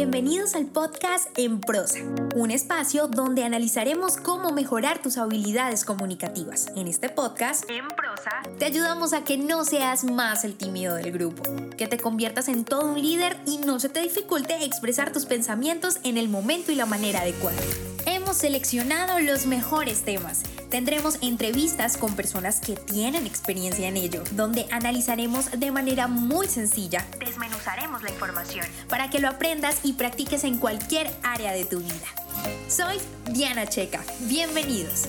Bienvenidos al podcast En Prosa, un espacio donde analizaremos cómo mejorar tus habilidades comunicativas. En este podcast, En Prosa, te ayudamos a que no seas más el tímido del grupo, que te conviertas en todo un líder y no se te dificulte expresar tus pensamientos en el momento y la manera adecuada. Hemos seleccionado los mejores temas. Tendremos entrevistas con personas que tienen experiencia en ello, donde analizaremos de manera muy sencilla, desmenuzaremos la información para que lo aprendas y practiques en cualquier área de tu vida. Soy Diana Checa. Bienvenidos.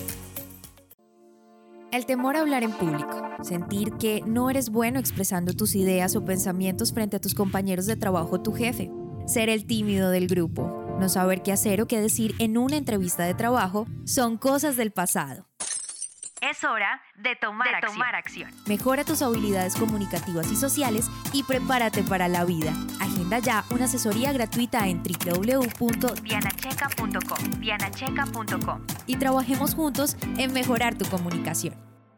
El temor a hablar en público, sentir que no eres bueno expresando tus ideas o pensamientos frente a tus compañeros de trabajo o tu jefe, ser el tímido del grupo, no saber qué hacer o qué decir en una entrevista de trabajo son cosas del pasado. Es hora de tomar, acción. Mejora tus habilidades comunicativas y sociales y prepárate para la vida. Agenda ya una asesoría gratuita en www.dianacheca.com y trabajemos juntos en mejorar tu comunicación.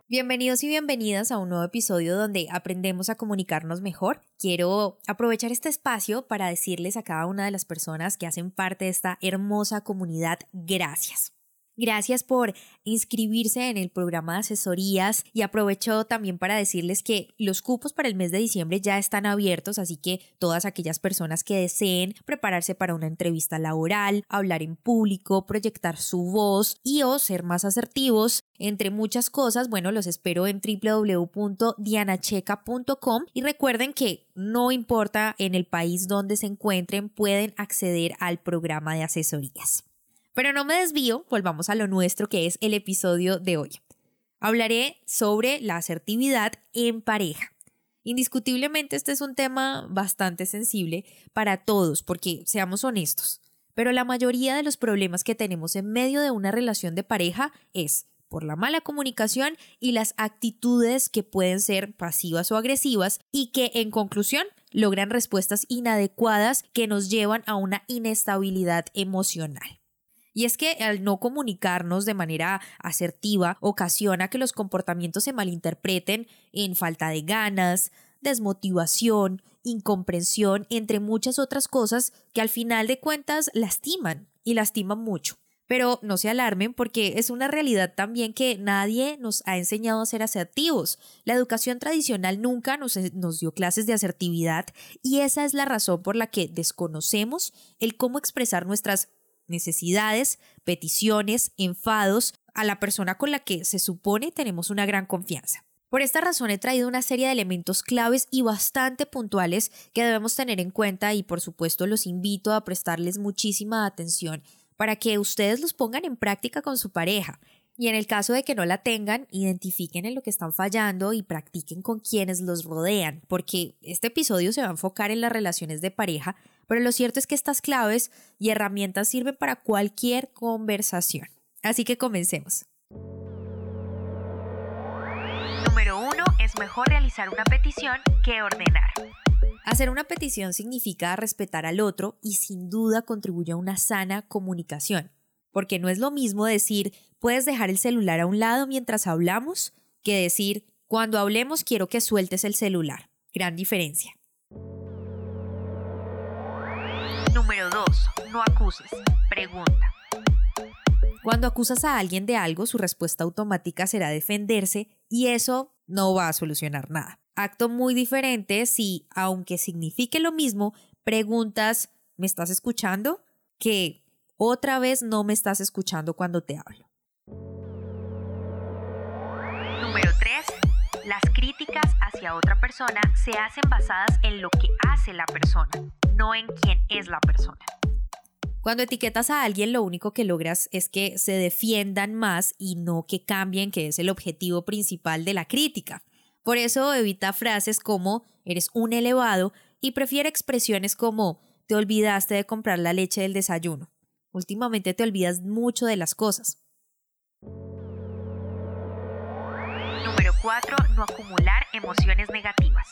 Bienvenidos y bienvenidas a un nuevo episodio donde aprendemos a comunicarnos mejor. Quiero aprovechar este espacio para decirles a cada una de las personas que hacen parte de esta hermosa comunidad gracias. Gracias por inscribirse en el programa de asesorías y aprovecho también para decirles que los cupos para el mes de diciembre ya están abiertos, así que todas aquellas personas que deseen prepararse para una entrevista laboral, hablar en público, proyectar su voz y o ser más asertivos, entre muchas cosas, bueno, los espero en www.dianacheca.com y recuerden que no importa en el país donde se encuentren, pueden acceder al programa de asesorías. Pero no me desvío, volvamos a lo nuestro que es el episodio de hoy. Hablaré sobre la asertividad en pareja. Indiscutiblemente este es un tema bastante sensible para todos, porque seamos honestos, pero la mayoría de los problemas que tenemos en medio de una relación de pareja es por la mala comunicación y las actitudes que pueden ser pasivas o agresivas y que en conclusión logran respuestas inadecuadas que nos llevan a una inestabilidad emocional. Y es que al no comunicarnos de manera asertiva ocasiona que los comportamientos se malinterpreten en falta de ganas, desmotivación, incomprensión, entre muchas otras cosas que al final de cuentas lastiman y lastiman mucho. Pero no se alarmen porque es una realidad también que nadie nos ha enseñado a ser asertivos. La educación tradicional nunca nos, nos, dio clases de asertividad y esa es la razón por la que desconocemos el cómo expresar nuestras necesidades, peticiones, enfados a la persona con la que se supone tenemos una gran confianza. Por esta razón he traído una serie de elementos claves y bastante puntuales que debemos tener en cuenta y por supuesto los invito a prestarles muchísima atención para que ustedes los pongan en práctica con su pareja. Y en el caso de que no la tengan, identifiquen en lo que están fallando y practiquen con quienes los rodean, porque este episodio se va a enfocar en las relaciones de pareja, pero lo cierto es que estas claves y herramientas sirven para cualquier conversación. Así que comencemos. Número uno, es mejor realizar una petición que ordenar. Hacer una petición significa respetar al otro y sin duda contribuye a una sana comunicación, porque no es lo mismo decir puedes dejar el celular a un lado mientras hablamos que decir cuando hablemos quiero que sueltes el celular. Gran diferencia. Número 2. No acuses. Pregunta. Cuando acusas a alguien de algo, su respuesta automática será defenderse y eso no va a solucionar nada. Acto muy diferente si, aunque signifique lo mismo, preguntas ¿me estás escuchando? que otra vez no me estás escuchando cuando te hablo. Número 3. Las críticas hacia otra persona se hacen basadas en lo que hace la persona, no en quién es la persona. Cuando etiquetas a alguien lo único que logras es que se defiendan más y no que cambien, que es el objetivo principal de la crítica. Por eso evita frases como eres un elevado y prefiere expresiones como te olvidaste de comprar la leche del desayuno. Últimamente te olvidas mucho de las cosas. Número 4. No acumular emociones negativas.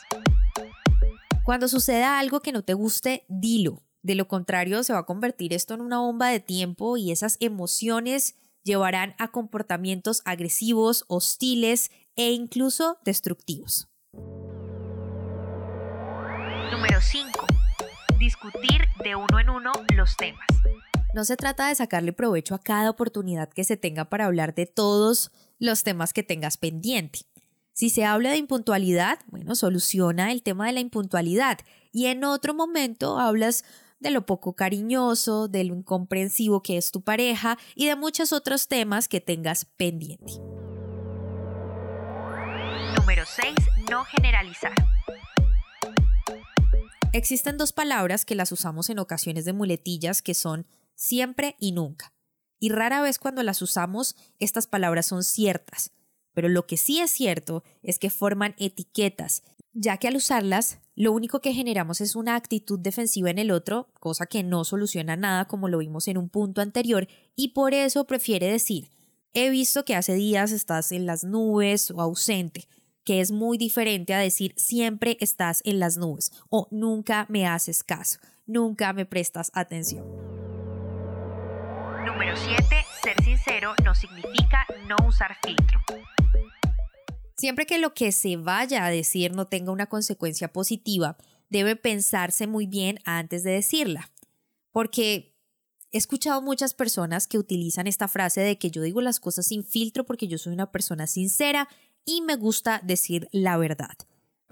Cuando suceda algo que no te guste, dilo. De lo contrario, se va a convertir esto en una bomba de tiempo y esas emociones llevarán a comportamientos agresivos, hostiles e incluso destructivos. Número 5. discutir de uno en uno los temas. No se trata de sacarle provecho a cada oportunidad que se tenga para hablar de todos los temas que tengas pendiente. Si se habla de impuntualidad, bueno, soluciona el tema de la impuntualidad y en otro momento hablas de lo poco cariñoso, de lo incomprensivo que es tu pareja y de muchos otros temas que tengas pendiente. Número 6. No generalizar. Existen dos palabras que las usamos en ocasiones de muletillas que son siempre y nunca. Y rara vez cuando las usamos estas palabras son ciertas. Pero lo que sí es cierto es que forman etiquetas, ya que al usarlas lo único que generamos es una actitud defensiva en el otro, cosa que no soluciona nada como lo vimos en un punto anterior, y por eso prefiere decir, he visto que hace días estás en las nubes o ausente, que es muy diferente a decir siempre estás en las nubes o nunca me haces caso, nunca me prestas atención. Número 7. Ser sincero no significa no usar filtro. Siempre que lo que se vaya a decir no tenga una consecuencia positiva, debe pensarse muy bien antes de decirla. Porque he escuchado muchas personas que utilizan esta frase de que yo digo las cosas sin filtro porque yo soy una persona sincera y me gusta decir la verdad.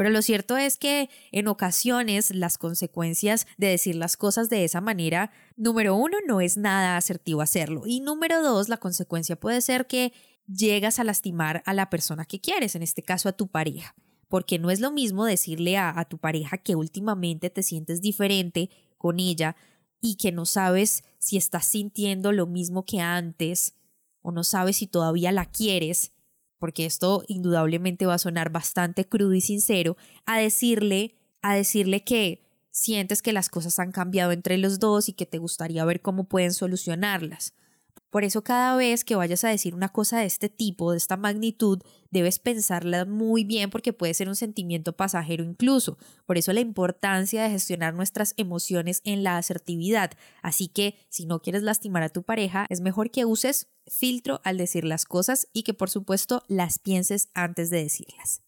Pero lo cierto es que en ocasiones las consecuencias de decir las cosas de esa manera, número uno, no es nada asertivo hacerlo. Y número dos, la consecuencia puede ser que llegas a lastimar a la persona que quieres, en este caso a tu pareja. Porque no es lo mismo decirle a, a tu pareja que últimamente te sientes diferente con ella y que no sabes si estás sintiendo lo mismo que antes o no sabes si todavía la quieres porque esto indudablemente va a sonar bastante crudo y sincero, a decirle, a decirle que sientes que las cosas han cambiado entre los dos y que te gustaría ver cómo pueden solucionarlas. Por eso cada vez que vayas a decir una cosa de este tipo, de esta magnitud, debes pensarla muy bien porque puede ser un sentimiento pasajero incluso. Por eso la importancia de gestionar nuestras emociones en la asertividad. Así que si no quieres lastimar a tu pareja, es mejor que uses filtro al decir las cosas y que por supuesto las pienses antes de decirlas.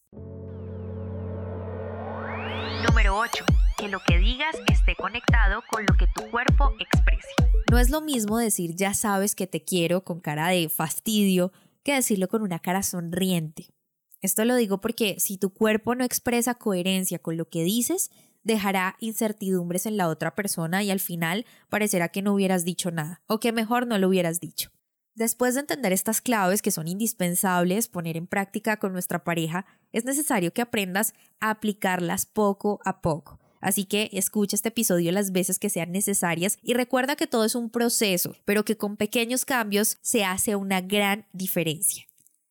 Número 8. Que lo que digas esté conectado con lo que. No es lo mismo decir ya sabes que te quiero con cara de fastidio que decirlo con una cara sonriente. Esto lo digo porque si tu cuerpo no expresa coherencia con lo que dices, dejará incertidumbres en la otra persona y al final parecerá que no hubieras dicho nada o que mejor no lo hubieras dicho. Después de entender estas claves que son indispensables poner en práctica con nuestra pareja, es necesario que aprendas a aplicarlas poco a poco. Así que escucha este episodio las veces que sean necesarias y recuerda que todo es un proceso, pero que con pequeños cambios se hace una gran diferencia.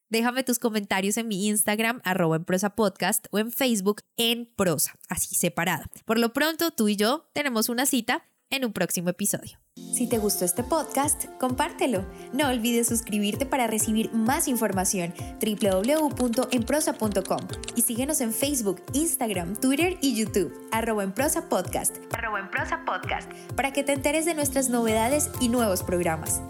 Déjame tus comentarios en mi Instagram, arroba en prosa podcast, o en Facebook en prosa, así separada. Por lo pronto, tú y yo tenemos una cita en un próximo episodio. Si te gustó este podcast, compártelo. No olvides suscribirte para recibir más información www.enprosa.com y síguenos en Facebook, Instagram, Twitter y YouTube, arroba en prosa podcast, arroba en prosa podcast, para que te enteres de nuestras novedades y nuevos programas.